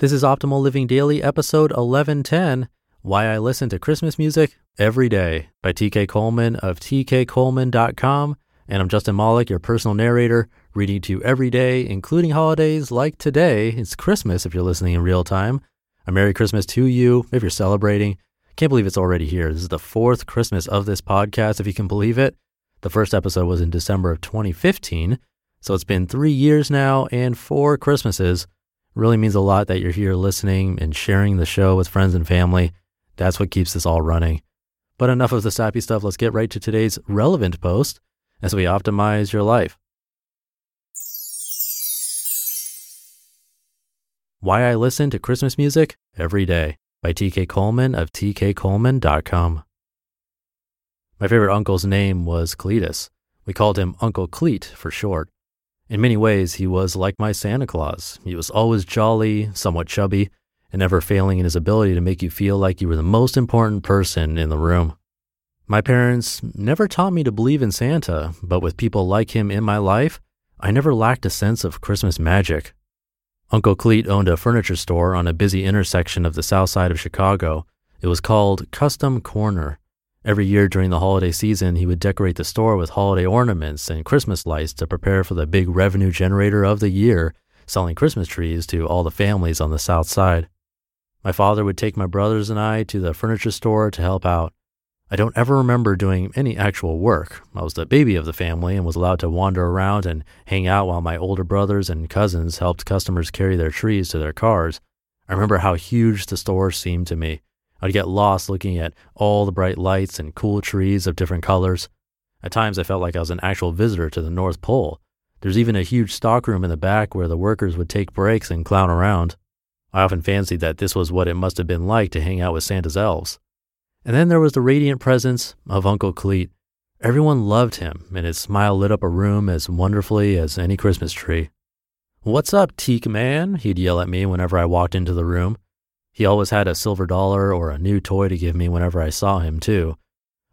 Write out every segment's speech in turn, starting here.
This is Optimal Living Daily, episode 1110 Why I Listen to Christmas Music Every Day by TK Coleman of tkcoleman.com. And I'm Justin Malik, your personal narrator, reading to you every day, including holidays like today. It's Christmas if you're listening in real time. A Merry Christmas to you if you're celebrating. Can't believe it's already here. This is the fourth Christmas of this podcast, if you can believe it. The first episode was in December of 2015. So it's been three years now and four Christmases. Really means a lot that you're here listening and sharing the show with friends and family. That's what keeps this all running. But enough of the sappy stuff. Let's get right to today's relevant post as we optimize your life. Why I Listen to Christmas Music Every Day by TK Coleman of tkcoleman.com. My favorite uncle's name was Cletus. We called him Uncle Cleet for short. In many ways, he was like my Santa Claus. He was always jolly, somewhat chubby, and never failing in his ability to make you feel like you were the most important person in the room. My parents never taught me to believe in Santa, but with people like him in my life, I never lacked a sense of Christmas magic. Uncle Cleet owned a furniture store on a busy intersection of the south side of Chicago. It was called Custom Corner. Every year during the holiday season, he would decorate the store with holiday ornaments and Christmas lights to prepare for the big revenue generator of the year, selling Christmas trees to all the families on the south side. My father would take my brothers and I to the furniture store to help out. I don't ever remember doing any actual work. I was the baby of the family and was allowed to wander around and hang out while my older brothers and cousins helped customers carry their trees to their cars. I remember how huge the store seemed to me. I'd get lost looking at all the bright lights and cool trees of different colors. At times, I felt like I was an actual visitor to the North Pole. There's even a huge stockroom in the back where the workers would take breaks and clown around. I often fancied that this was what it must have been like to hang out with Santa's elves. And then there was the radiant presence of Uncle Cleet. Everyone loved him, and his smile lit up a room as wonderfully as any Christmas tree. What's up, teak man? He'd yell at me whenever I walked into the room. He always had a silver dollar or a new toy to give me whenever I saw him, too.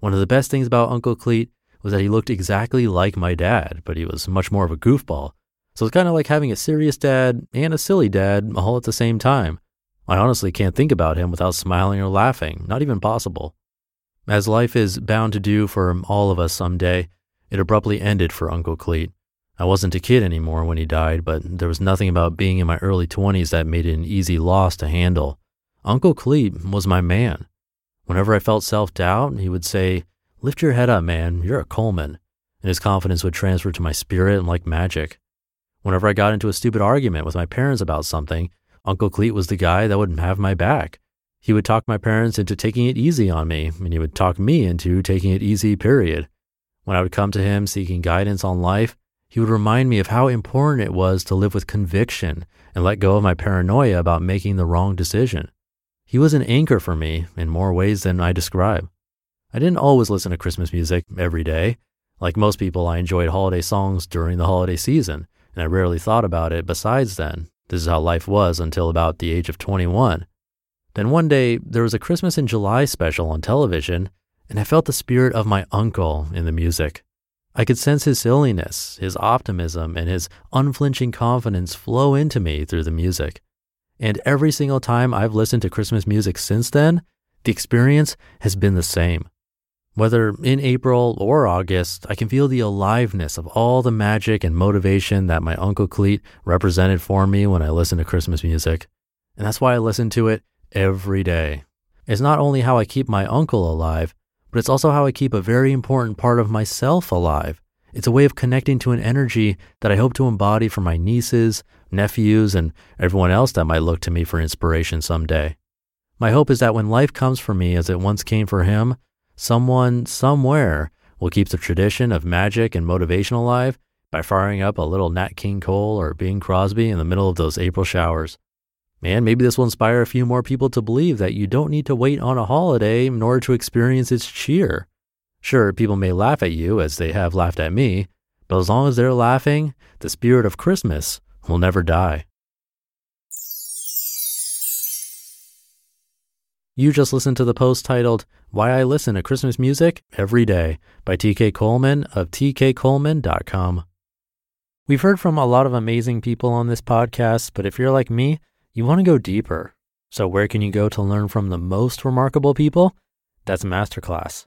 One of the best things about Uncle Cleet was that he looked exactly like my dad, but he was much more of a goofball. So it's kind of like having a serious dad and a silly dad all at the same time. I honestly can't think about him without smiling or laughing, not even possible. As life is bound to do for all of us someday, it abruptly ended for Uncle Cleet. I wasn't a kid anymore when he died, but there was nothing about being in my early 20s that made it an easy loss to handle. Uncle Cleet was my man. Whenever I felt self doubt, he would say, Lift your head up, man, you're a Coleman. And his confidence would transfer to my spirit and like magic. Whenever I got into a stupid argument with my parents about something, Uncle Cleet was the guy that would have my back. He would talk my parents into taking it easy on me, and he would talk me into taking it easy, period. When I would come to him seeking guidance on life, he would remind me of how important it was to live with conviction and let go of my paranoia about making the wrong decision. He was an anchor for me in more ways than I describe. I didn't always listen to Christmas music every day. Like most people, I enjoyed holiday songs during the holiday season, and I rarely thought about it besides then. This is how life was until about the age of 21. Then one day, there was a Christmas in July special on television, and I felt the spirit of my uncle in the music. I could sense his silliness, his optimism, and his unflinching confidence flow into me through the music. And every single time I've listened to Christmas music since then, the experience has been the same. Whether in April or August, I can feel the aliveness of all the magic and motivation that my Uncle Cleet represented for me when I listen to Christmas music. And that's why I listen to it every day. It's not only how I keep my uncle alive, but it's also how I keep a very important part of myself alive. It's a way of connecting to an energy that I hope to embody for my nieces, nephews, and everyone else that might look to me for inspiration someday. My hope is that when life comes for me as it once came for him, someone, somewhere, will keep the tradition of magic and motivation alive by firing up a little Nat King Cole or Bing Crosby in the middle of those April showers. And maybe this will inspire a few more people to believe that you don't need to wait on a holiday in order to experience its cheer. Sure, people may laugh at you as they have laughed at me, but as long as they're laughing, the spirit of Christmas will never die. You just listened to the post titled Why I Listen to Christmas Music Every Day by TK Coleman of tkcoleman.com. We've heard from a lot of amazing people on this podcast, but if you're like me, you want to go deeper. So, where can you go to learn from the most remarkable people? That's Masterclass.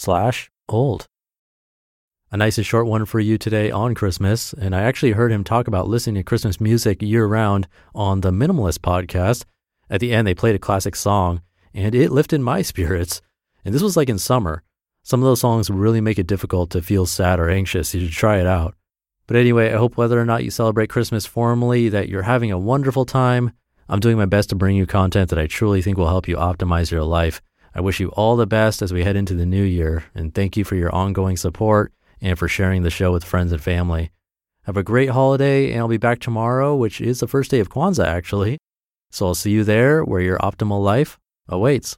slash old. A nice and short one for you today on Christmas. And I actually heard him talk about listening to Christmas music year round on the Minimalist podcast. At the end, they played a classic song and it lifted my spirits. And this was like in summer. Some of those songs really make it difficult to feel sad or anxious. You should try it out. But anyway, I hope whether or not you celebrate Christmas formally, that you're having a wonderful time. I'm doing my best to bring you content that I truly think will help you optimize your life. I wish you all the best as we head into the new year, and thank you for your ongoing support and for sharing the show with friends and family. Have a great holiday, and I'll be back tomorrow, which is the first day of Kwanzaa, actually. So I'll see you there where your optimal life awaits.